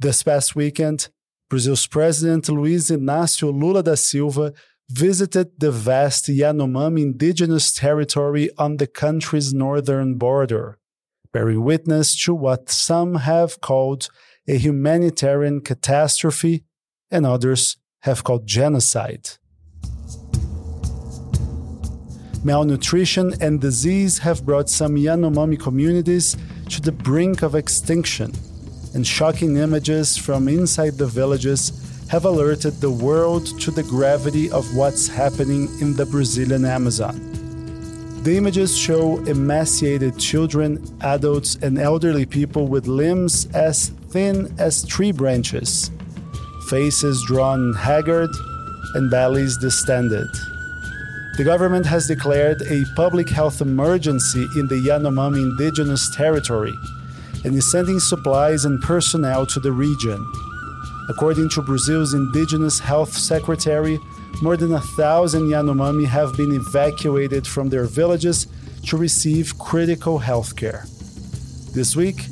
This past weekend, Brazil's President Luiz Inácio Lula da Silva visited the vast Yanomami indigenous territory on the country's northern border, bearing witness to what some have called a humanitarian catastrophe and others have called genocide. Malnutrition and disease have brought some Yanomami communities to the brink of extinction, and shocking images from inside the villages have alerted the world to the gravity of what's happening in the Brazilian Amazon. The images show emaciated children, adults, and elderly people with limbs as thin as tree branches, faces drawn haggard, and bellies distended. The government has declared a public health emergency in the Yanomami indigenous territory and is sending supplies and personnel to the region. According to Brazil's Indigenous Health Secretary, more than a thousand Yanomami have been evacuated from their villages to receive critical health care. This week,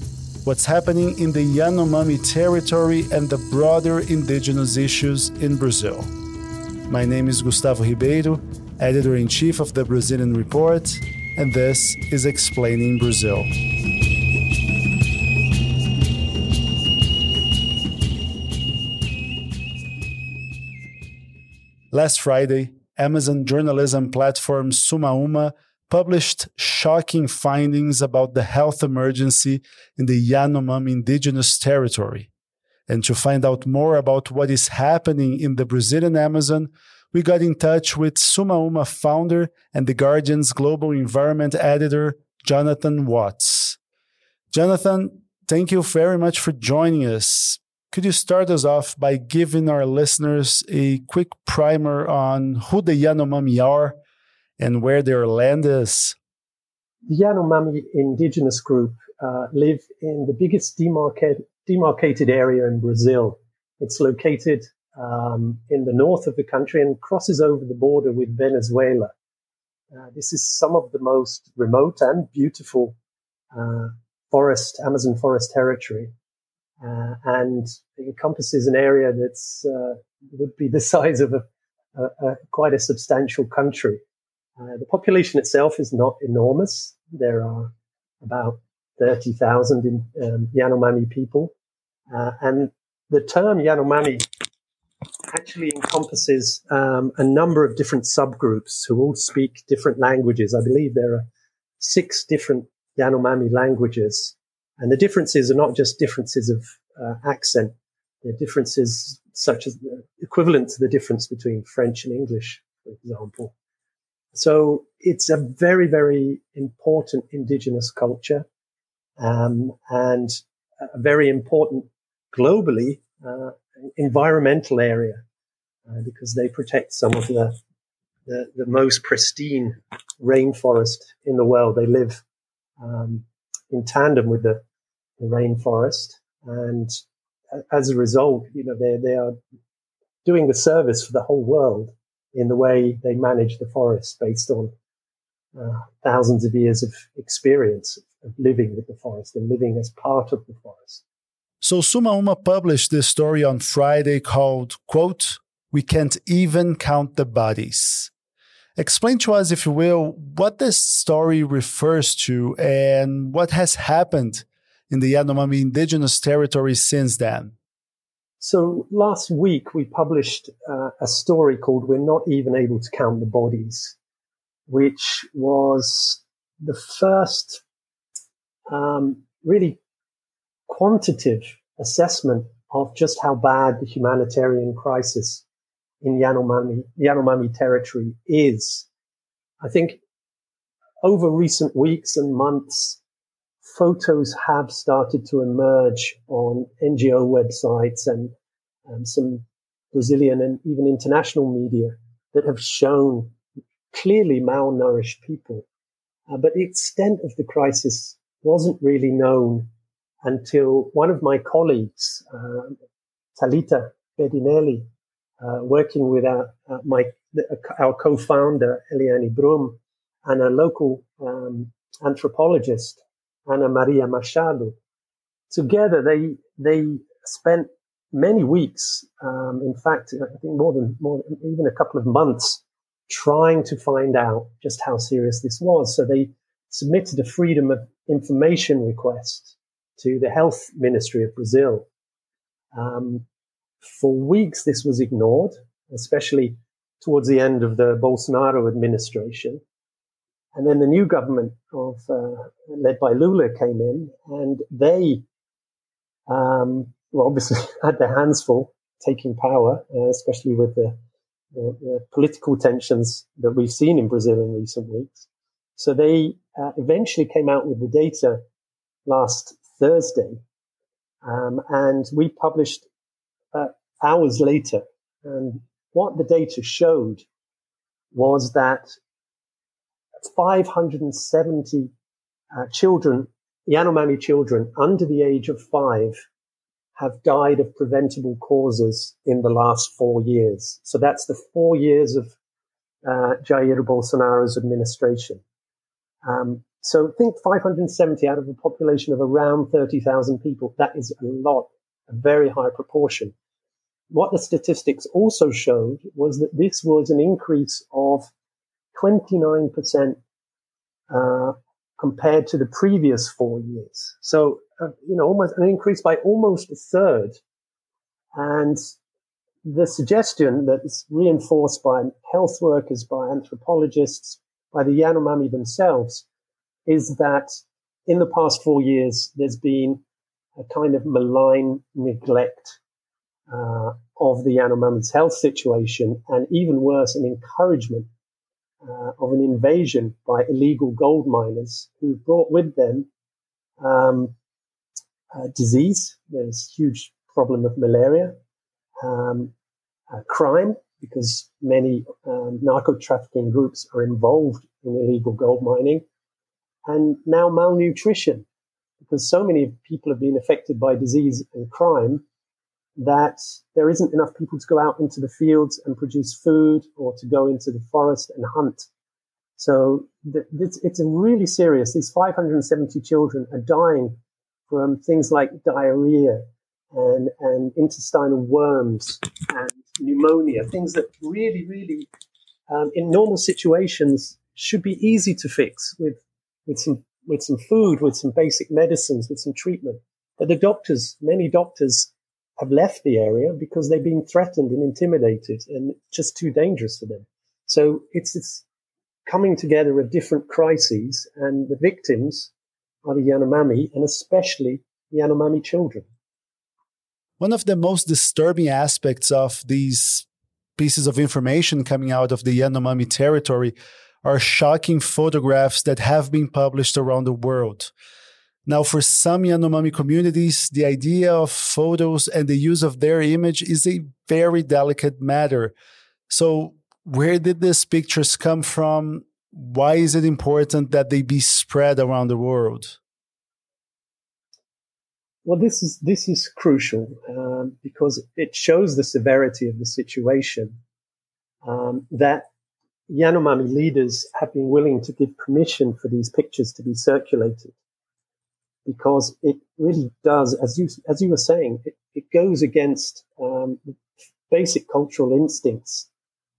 what's happening in the Yanomami territory and the broader indigenous issues in Brazil. My name is Gustavo Ribeiro, editor in chief of the Brazilian Report, and this is Explaining Brazil. Last Friday, Amazon journalism platform Sumauma published shocking findings about the health emergency in the Yanomami indigenous territory. And to find out more about what is happening in the Brazilian Amazon, we got in touch with Sumauma founder and The Guardian's global environment editor, Jonathan Watts. Jonathan, thank you very much for joining us. Could you start us off by giving our listeners a quick primer on who the Yanomami are and where their land is? The Yanomami indigenous group uh, live in the biggest demarcated, demarcated area in Brazil. It's located um, in the north of the country and crosses over the border with Venezuela. Uh, this is some of the most remote and beautiful uh, forest, Amazon forest territory uh, and it encompasses an area that's uh, would be the size of a, a, a quite a substantial country. Uh, the population itself is not enormous. There are about 30,000 um, Yanomami people. Uh, and the term Yanomami actually encompasses um, a number of different subgroups who all speak different languages. I believe there are six different Yanomami languages and the differences are not just differences of uh, accent. They're differences such as uh, equivalent to the difference between French and English, for example. So it's a very, very important indigenous culture, um, and a very important globally uh, environmental area uh, because they protect some of the, the, the most pristine rainforest in the world. They live um, in tandem with the the rainforest. And as a result, you know, they, they are doing the service for the whole world in the way they manage the forest based on uh, thousands of years of experience of living with the forest and living as part of the forest. So Sumauma published this story on Friday called, quote, We Can't Even Count the Bodies. Explain to us, if you will, what this story refers to and what has happened in the Yanomami indigenous territory since then? So last week we published uh, a story called We're Not Even Able to Count the Bodies, which was the first um, really quantitative assessment of just how bad the humanitarian crisis in Yanomami, Yanomami territory is. I think over recent weeks and months, photos have started to emerge on NGO websites and um, some Brazilian and even international media that have shown clearly malnourished people. Uh, but the extent of the crisis wasn't really known until one of my colleagues, uh, Talita Bedinelli, uh, working with our, uh, my, our co-founder, Eliane Brum, and a local um, anthropologist, Ana Maria Machado. Together, they, they spent many weeks, um, in fact, I think more than more, even a couple of months, trying to find out just how serious this was. So they submitted a freedom of information request to the health ministry of Brazil. Um, for weeks, this was ignored, especially towards the end of the Bolsonaro administration. And then the new government of, uh, led by Lula came in and they, um, well, obviously had their hands full taking power, uh, especially with the, the, the, political tensions that we've seen in Brazil in recent weeks. So they uh, eventually came out with the data last Thursday, um, and we published uh, hours later. And what the data showed was that 570 uh, children, Yanomami children under the age of five, have died of preventable causes in the last four years. So that's the four years of uh, Jair Bolsonaro's administration. Um, so think 570 out of a population of around 30,000 people. That is a lot, a very high proportion. What the statistics also showed was that this was an increase of 29% uh, compared to the previous four years. So, uh, you know, almost an increase by almost a third. And the suggestion that is reinforced by health workers, by anthropologists, by the Yanomami themselves is that in the past four years, there's been a kind of malign neglect uh, of the Yanomami's health situation, and even worse, an encouragement uh, of an invasion by illegal gold miners who brought with them um, disease. There's huge problem of malaria, um, crime, because many um, narco trafficking groups are involved in illegal gold mining, and now malnutrition, because so many people have been affected by disease and crime that there isn't enough people to go out into the fields and produce food or to go into the forest and hunt. So th- it's, it's really serious. These 570 children are dying from things like diarrhea and, and intestinal worms and pneumonia, things that really, really, um, in normal situations should be easy to fix with, with some, with some food, with some basic medicines, with some treatment. But the doctors, many doctors have left the area because they've been threatened and intimidated and just too dangerous for them. So it's, it's coming together of different crises and the victims are the Yanomami and especially the Yanomami children. One of the most disturbing aspects of these pieces of information coming out of the Yanomami territory are shocking photographs that have been published around the world. Now, for some Yanomami communities, the idea of photos and the use of their image is a very delicate matter. So, where did these pictures come from? Why is it important that they be spread around the world? Well, this is this is crucial um, because it shows the severity of the situation. Um, that Yanomami leaders have been willing to give permission for these pictures to be circulated, because it really does, as you as you were saying, it, it goes against um, basic cultural instincts,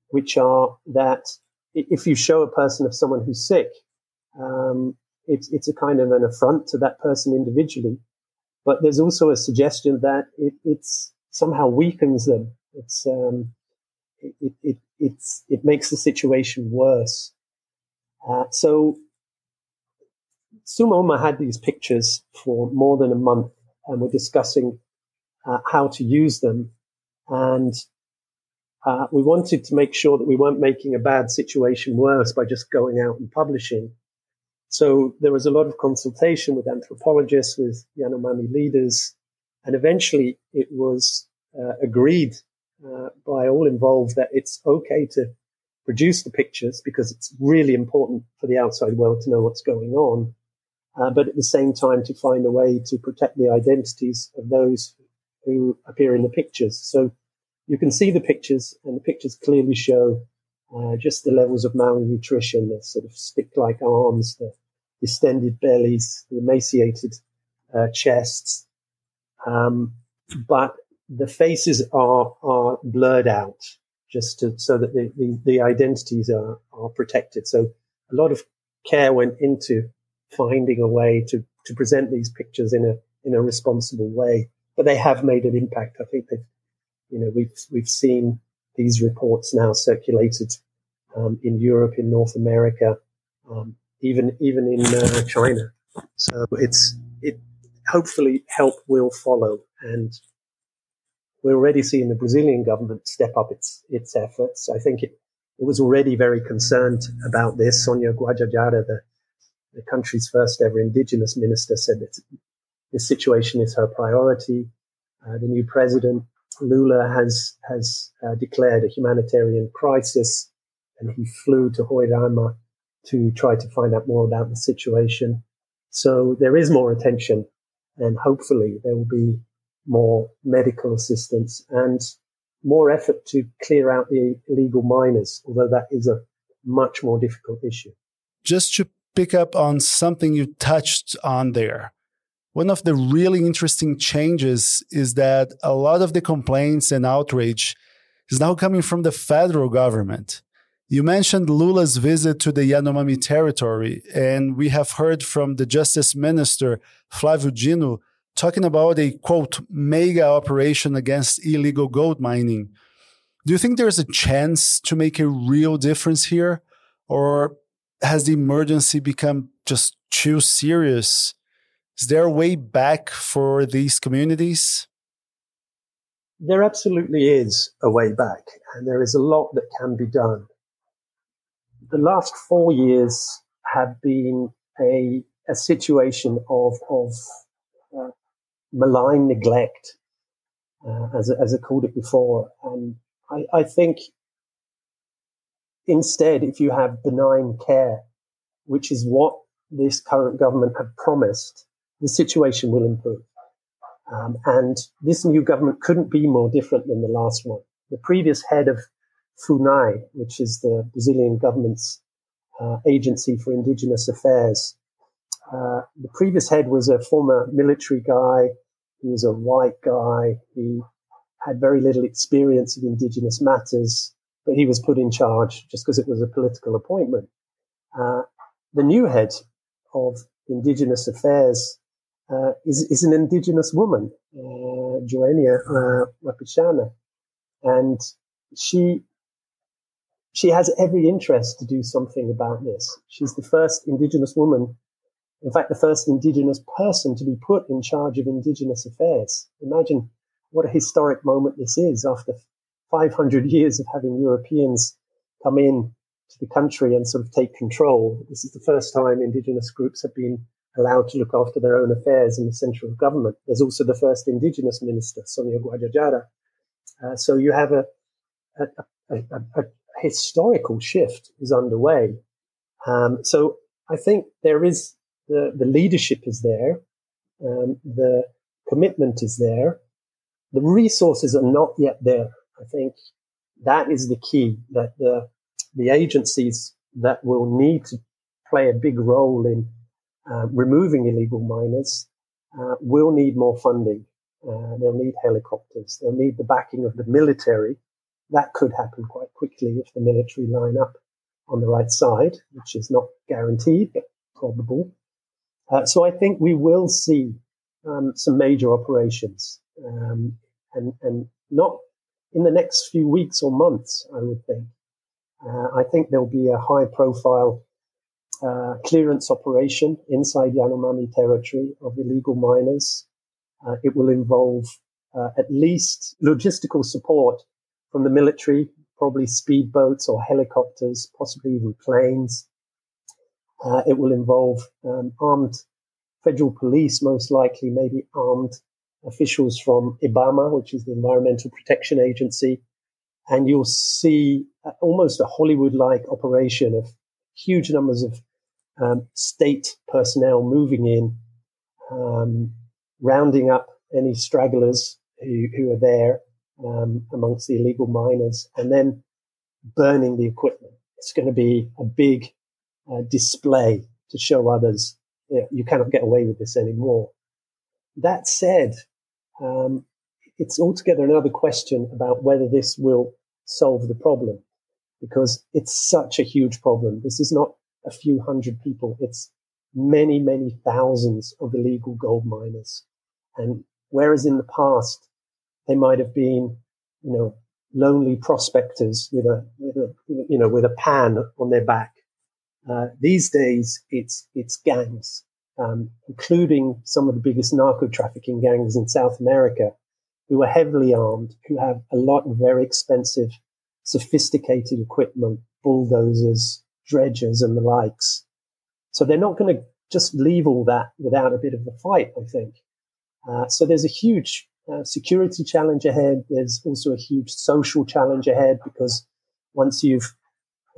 which are that if you show a person of someone who's sick, um, it's it's a kind of an affront to that person individually but there's also a suggestion that it it's somehow weakens them. It's um, it, it, it, it's it makes the situation worse. Uh, so Suma had these pictures for more than a month, and we're discussing uh, how to use them. And uh, we wanted to make sure that we weren't making a bad situation worse by just going out and publishing. So there was a lot of consultation with anthropologists, with Yanomami leaders, and eventually it was uh, agreed uh, by all involved that it's okay to produce the pictures because it's really important for the outside world to know what's going on. Uh, but at the same time, to find a way to protect the identities of those who appear in the pictures. So you can see the pictures, and the pictures clearly show uh, just the levels of malnutrition, the sort of stick-like arms, the distended bellies, the emaciated uh, chests. Um, but the faces are are blurred out just to, so that the, the, the identities are, are protected. So a lot of care went into finding a way to, to present these pictures in a in a responsible way. But they have made an impact. I think they've, you know, we've we've seen these reports now circulated um, in Europe, in North America, um, even even in uh, China. So it's it hopefully help will follow, and we're already seeing the Brazilian government step up its its efforts. I think it, it was already very concerned about this. Sonia Guajajara, the the country's first ever indigenous minister, said that this situation is her priority. Uh, the new president, Lula, has has uh, declared a humanitarian crisis, and he flew to Roraima to try to find out more about the situation. So there is more attention, and hopefully there will be more medical assistance and more effort to clear out the illegal miners, although that is a much more difficult issue. Just to pick up on something you touched on there. One of the really interesting changes is that a lot of the complaints and outrage is now coming from the federal government. You mentioned Lula's visit to the Yanomami territory, and we have heard from the Justice Minister, Flávio Dino, talking about a quote, mega operation against illegal gold mining. Do you think there's a chance to make a real difference here? Or has the emergency become just too serious? Is there a way back for these communities? There absolutely is a way back, and there is a lot that can be done. The last four years have been a, a situation of, of uh, malign neglect, uh, as, as I called it before. And I, I think instead, if you have benign care, which is what this current government had promised, the situation will improve. Um, and this new government couldn't be more different than the last one. The previous head of FUNAI, which is the Brazilian government's uh, agency for indigenous affairs, uh, the previous head was a former military guy. He was a white guy. He had very little experience of indigenous matters, but he was put in charge just because it was a political appointment. Uh, the new head of indigenous affairs uh, is, is an indigenous woman, uh, Joenia uh. And she, she has every interest to do something about this. She's the first indigenous woman, in fact, the first indigenous person to be put in charge of indigenous affairs. Imagine what a historic moment this is after 500 years of having Europeans come in to the country and sort of take control. This is the first time indigenous groups have been allowed to look after their own affairs in the central government. There's also the first indigenous minister, Sonia Guajajara. Uh, so you have a, a, a, a, historical shift is underway. Um, so I think there is the, the leadership is there, um, the commitment is there, the resources are not yet there. I think that is the key that the the agencies that will need to play a big role in uh, removing illegal miners uh, will need more funding. Uh, they'll need helicopters. They'll need the backing of the military. That could happen quite quickly if the military line up on the right side, which is not guaranteed, but probable. Uh, so I think we will see um, some major operations, um, and and not in the next few weeks or months. I would think. Uh, I think there'll be a high profile uh, clearance operation inside Yanomami territory of illegal miners. Uh, it will involve uh, at least logistical support from the military, probably speedboats or helicopters, possibly even planes. Uh, it will involve um, armed federal police, most likely, maybe armed officials from IBAMA, which is the Environmental Protection Agency. And you'll see almost a Hollywood like operation of huge numbers of um, state personnel moving in, um, rounding up any stragglers who, who are there um, amongst the illegal miners, and then burning the equipment. It's going to be a big uh, display to show others you cannot get away with this anymore. That said, um, it's altogether another question about whether this will solve the problem because it's such a huge problem. This is not a few hundred people. It's many, many thousands of illegal gold miners. And whereas in the past, they might have been, you know, lonely prospectors with a, with a you know, with a pan on their back. Uh, these days, it's, it's gangs, um, including some of the biggest narco trafficking gangs in South America who are heavily armed, who have a lot of very expensive, sophisticated equipment, bulldozers, dredgers and the likes. So they're not going to just leave all that without a bit of a fight, I think. Uh, so there's a huge uh, security challenge ahead. There's also a huge social challenge ahead because once you've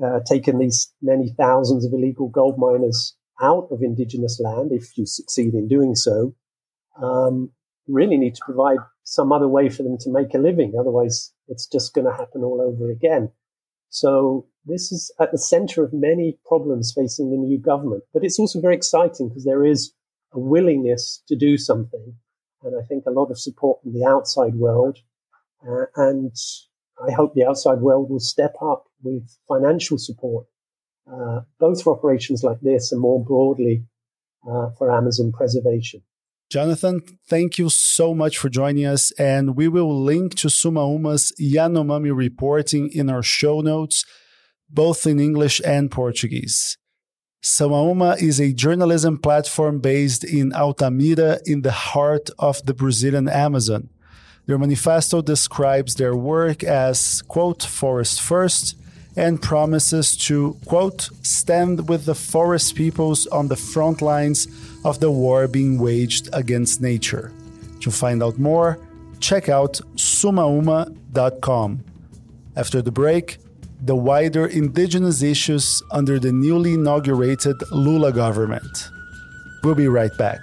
uh, taken these many thousands of illegal gold miners out of indigenous land, if you succeed in doing so, um, really need to provide some other way for them to make a living. Otherwise, it's just going to happen all over again. So this is at the center of many problems facing the new government. But it's also very exciting because there is a willingness to do something. And I think a lot of support from the outside world. Uh, and I hope the outside world will step up with financial support, uh, both for operations like this and more broadly uh, for Amazon preservation. Jonathan, thank you so much for joining us. And we will link to Sumauma's Yanomami reporting in our show notes, both in English and Portuguese. Sumauma is a journalism platform based in Altamira in the heart of the Brazilian Amazon. Their manifesto describes their work as, quote, forest first, and promises to, quote, stand with the forest peoples on the front lines of the war being waged against nature. To find out more, check out sumauma.com. After the break, the wider indigenous issues under the newly inaugurated Lula government. We'll be right back.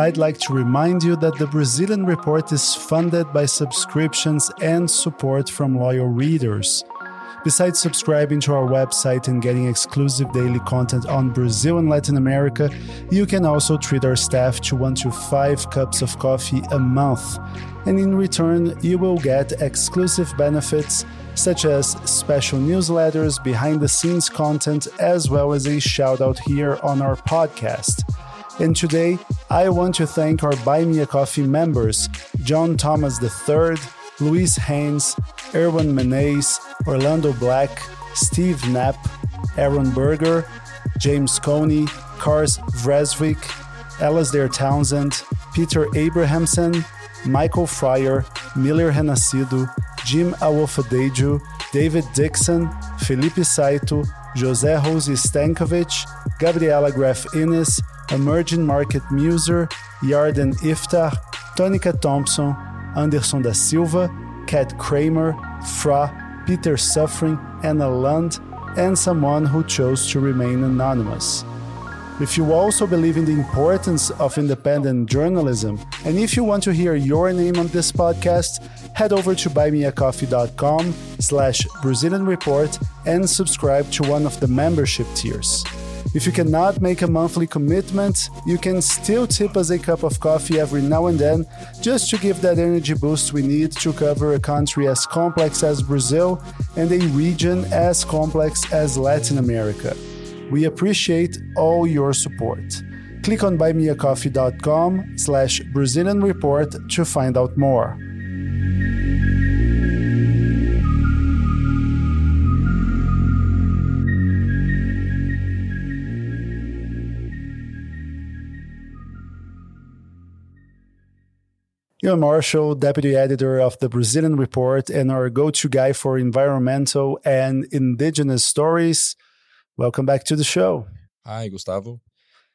I'd like to remind you that the Brazilian Report is funded by subscriptions and support from loyal readers. Besides subscribing to our website and getting exclusive daily content on Brazil and Latin America, you can also treat our staff to one to five cups of coffee a month. And in return, you will get exclusive benefits such as special newsletters, behind the scenes content, as well as a shout out here on our podcast. And today, I want to thank our Buy Me a Coffee members John Thomas III, Luis Haynes, Erwin Menes, Orlando Black, Steve Knapp, Aaron Berger, James Coney, Kars Vresvik, Alasdair Townsend, Peter Abrahamson, Michael Fryer, Miller Renascido, Jim Awofadeju, David Dixon, Felipe Saito, José Rose Stankovic, Gabriela Graf Innes, Emerging Market Muser, Yarden Iftar, Tonica Thompson, Anderson da Silva, Kat Kramer, Fra, Peter Suffering, Anna Lund, and someone who chose to remain anonymous. If you also believe in the importance of independent journalism, and if you want to hear your name on this podcast, head over to buymeacoffee.com slash Brazilian Report and subscribe to one of the membership tiers. If you cannot make a monthly commitment, you can still tip us a cup of coffee every now and then just to give that energy boost we need to cover a country as complex as Brazil and a region as complex as Latin America. We appreciate all your support. Click on buymeacoffee.com slash Brazilian Report to find out more. Euan Marshall, Deputy Editor of the Brazilian Report and our go to guy for environmental and indigenous stories. Welcome back to the show. Hi, Gustavo.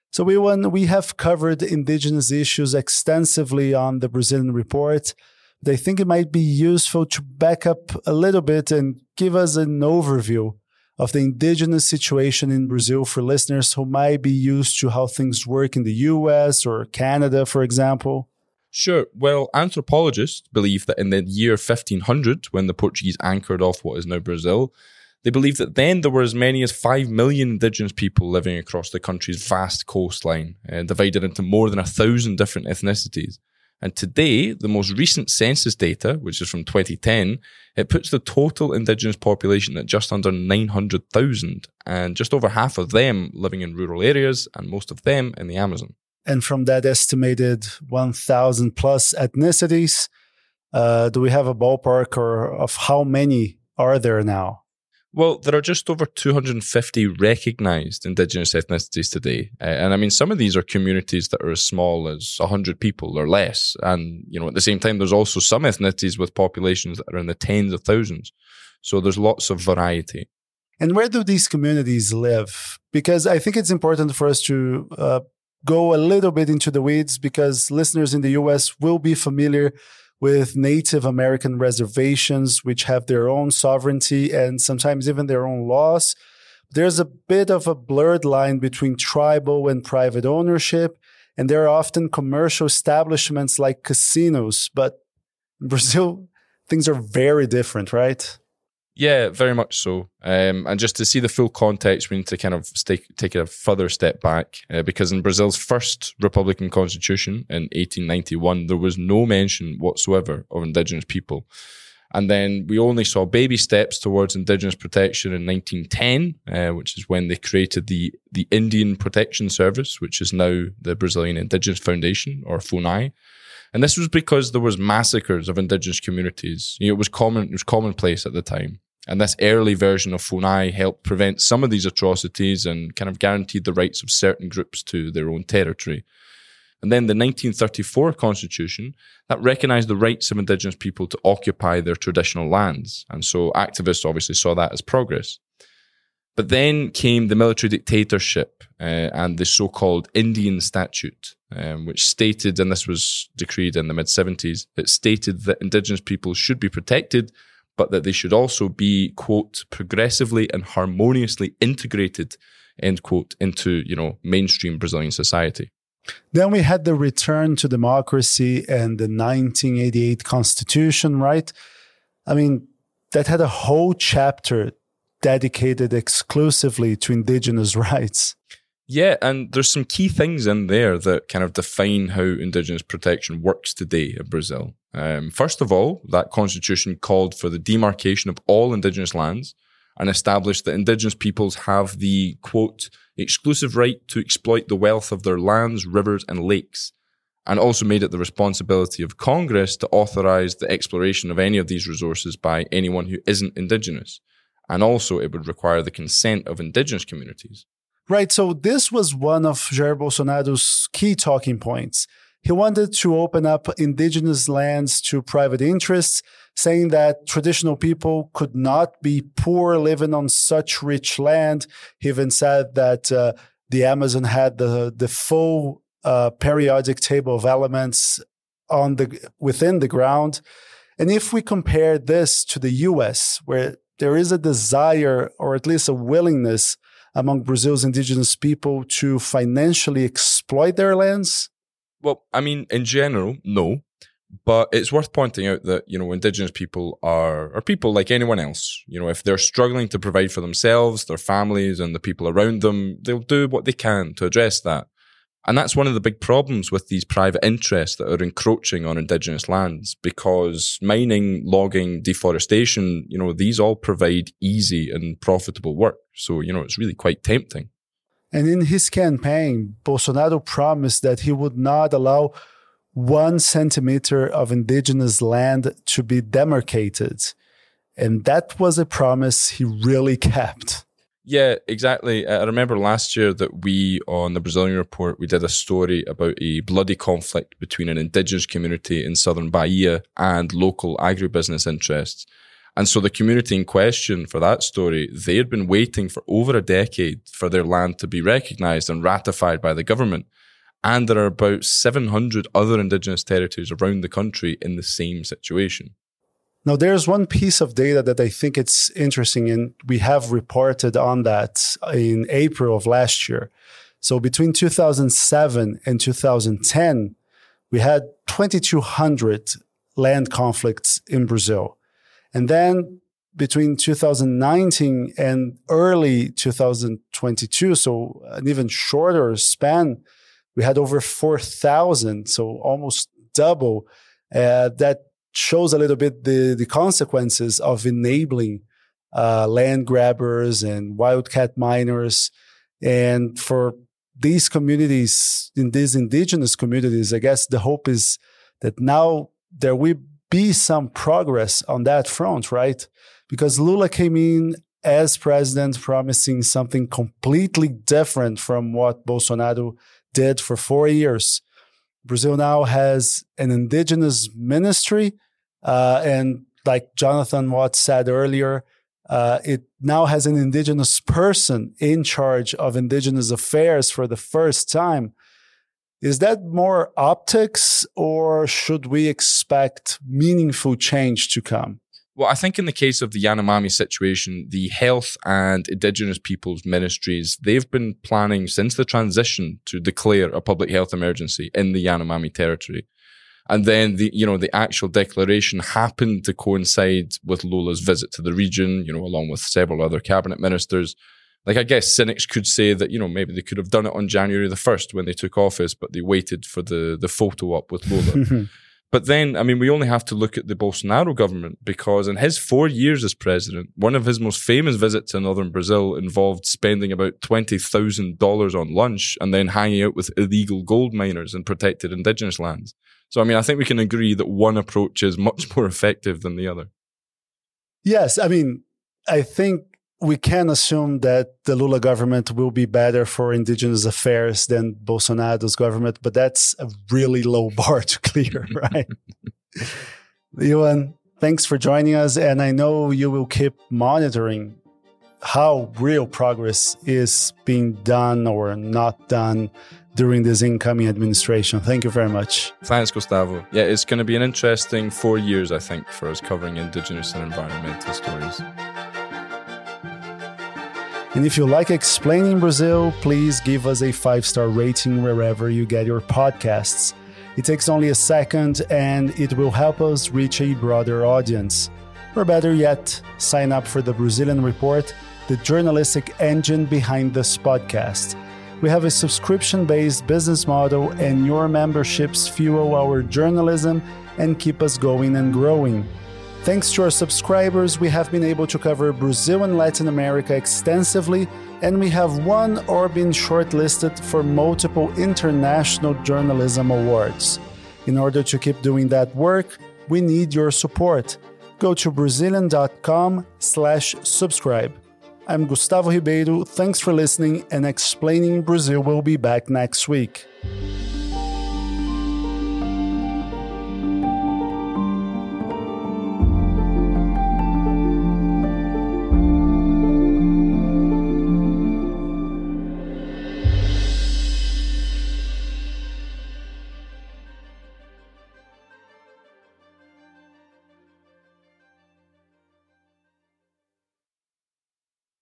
So, we, won, we have covered indigenous issues extensively on the Brazilian Report. I think it might be useful to back up a little bit and give us an overview of the indigenous situation in Brazil for listeners who might be used to how things work in the US or Canada, for example. Sure. Well, anthropologists believe that in the year 1500, when the Portuguese anchored off what is now Brazil, they believe that then there were as many as 5 million indigenous people living across the country's vast coastline, uh, divided into more than a thousand different ethnicities. And today, the most recent census data, which is from 2010, it puts the total indigenous population at just under 900,000, and just over half of them living in rural areas, and most of them in the Amazon. And from that estimated 1,000 plus ethnicities, uh, do we have a ballpark or of how many are there now? Well, there are just over 250 recognized indigenous ethnicities today. Uh, and I mean, some of these are communities that are as small as 100 people or less. And, you know, at the same time, there's also some ethnicities with populations that are in the tens of thousands. So there's lots of variety. And where do these communities live? Because I think it's important for us to uh, go a little bit into the weeds because listeners in the US will be familiar with Native American reservations, which have their own sovereignty and sometimes even their own laws. There's a bit of a blurred line between tribal and private ownership, and there are often commercial establishments like casinos. But in Brazil, things are very different, right? Yeah, very much so. Um, and just to see the full context, we need to kind of stay, take a further step back uh, because in Brazil's first Republican constitution in 1891, there was no mention whatsoever of indigenous people. And then we only saw baby steps towards indigenous protection in 1910, uh, which is when they created the, the Indian Protection Service, which is now the Brazilian Indigenous Foundation or FUNAI. And this was because there was massacres of indigenous communities. You know, it was common, it was commonplace at the time. And this early version of FUNAI helped prevent some of these atrocities and kind of guaranteed the rights of certain groups to their own territory. And then the 1934 constitution that recognized the rights of indigenous people to occupy their traditional lands. And so activists obviously saw that as progress. But then came the military dictatorship uh, and the so called Indian Statute, um, which stated, and this was decreed in the mid 70s, it stated that indigenous people should be protected but that they should also be, quote, progressively and harmoniously integrated, end quote, into, you know, mainstream Brazilian society. Then we had the return to democracy and the 1988 constitution, right? I mean, that had a whole chapter dedicated exclusively to indigenous rights. Yeah, and there's some key things in there that kind of define how indigenous protection works today in Brazil. Um, first of all, that constitution called for the demarcation of all indigenous lands and established that indigenous peoples have the quote exclusive right to exploit the wealth of their lands, rivers, and lakes, and also made it the responsibility of Congress to authorize the exploration of any of these resources by anyone who isn't indigenous. And also, it would require the consent of indigenous communities. Right. So, this was one of Jair Bolsonaro's key talking points he wanted to open up indigenous lands to private interests, saying that traditional people could not be poor living on such rich land. He even said that uh, the Amazon had the, the full uh, periodic table of elements on the within the ground. And if we compare this to the US, where there is a desire or at least a willingness among Brazil's indigenous people to financially exploit their lands, well, I mean, in general, no. But it's worth pointing out that, you know, indigenous people are, are people like anyone else. You know, if they're struggling to provide for themselves, their families, and the people around them, they'll do what they can to address that. And that's one of the big problems with these private interests that are encroaching on indigenous lands because mining, logging, deforestation, you know, these all provide easy and profitable work. So, you know, it's really quite tempting. And in his campaign, Bolsonaro promised that he would not allow one centimeter of indigenous land to be demarcated. And that was a promise he really kept. Yeah, exactly. Uh, I remember last year that we, on the Brazilian Report, we did a story about a bloody conflict between an indigenous community in southern Bahia and local agribusiness interests. And so the community in question for that story, they had been waiting for over a decade for their land to be recognized and ratified by the government. And there are about 700 other indigenous territories around the country in the same situation. Now, there's one piece of data that I think it's interesting, and we have reported on that in April of last year. So between 2007 and 2010, we had 2,200 land conflicts in Brazil. And then between 2019 and early 2022, so an even shorter span, we had over 4,000, so almost double. Uh, that shows a little bit the, the consequences of enabling uh, land grabbers and wildcat miners. And for these communities, in these indigenous communities, I guess the hope is that now there will be some progress on that front, right? Because Lula came in as president promising something completely different from what Bolsonaro did for four years. Brazil now has an indigenous ministry. Uh, and like Jonathan Watts said earlier, uh, it now has an indigenous person in charge of indigenous affairs for the first time. Is that more optics, or should we expect meaningful change to come? Well, I think in the case of the Yanomami situation, the health and indigenous peoples ministries, they've been planning since the transition to declare a public health emergency in the Yanomami territory. And then the, you know, the actual declaration happened to coincide with Lula's visit to the region, you know, along with several other cabinet ministers. Like, I guess cynics could say that, you know, maybe they could have done it on January the 1st when they took office, but they waited for the, the photo up with Lula. But then, I mean, we only have to look at the Bolsonaro government because in his four years as president, one of his most famous visits to northern Brazil involved spending about $20,000 on lunch and then hanging out with illegal gold miners in protected indigenous lands. So, I mean, I think we can agree that one approach is much more effective than the other. Yes. I mean, I think we can assume that the Lula government will be better for indigenous affairs than Bolsonaro's government, but that's a really low bar to clear, right? Euan, thanks for joining us. And I know you will keep monitoring how real progress is being done or not done during this incoming administration. Thank you very much. Thanks, Gustavo. Yeah, it's going to be an interesting four years, I think, for us covering indigenous and environmental stories. And if you like Explaining Brazil, please give us a five star rating wherever you get your podcasts. It takes only a second and it will help us reach a broader audience. Or better yet, sign up for the Brazilian Report, the journalistic engine behind this podcast. We have a subscription based business model, and your memberships fuel our journalism and keep us going and growing. Thanks to our subscribers, we have been able to cover Brazil and Latin America extensively, and we have won or been shortlisted for multiple international journalism awards. In order to keep doing that work, we need your support. Go to Brazilian.com slash subscribe. I'm Gustavo Ribeiro. Thanks for listening, and Explaining Brazil will be back next week.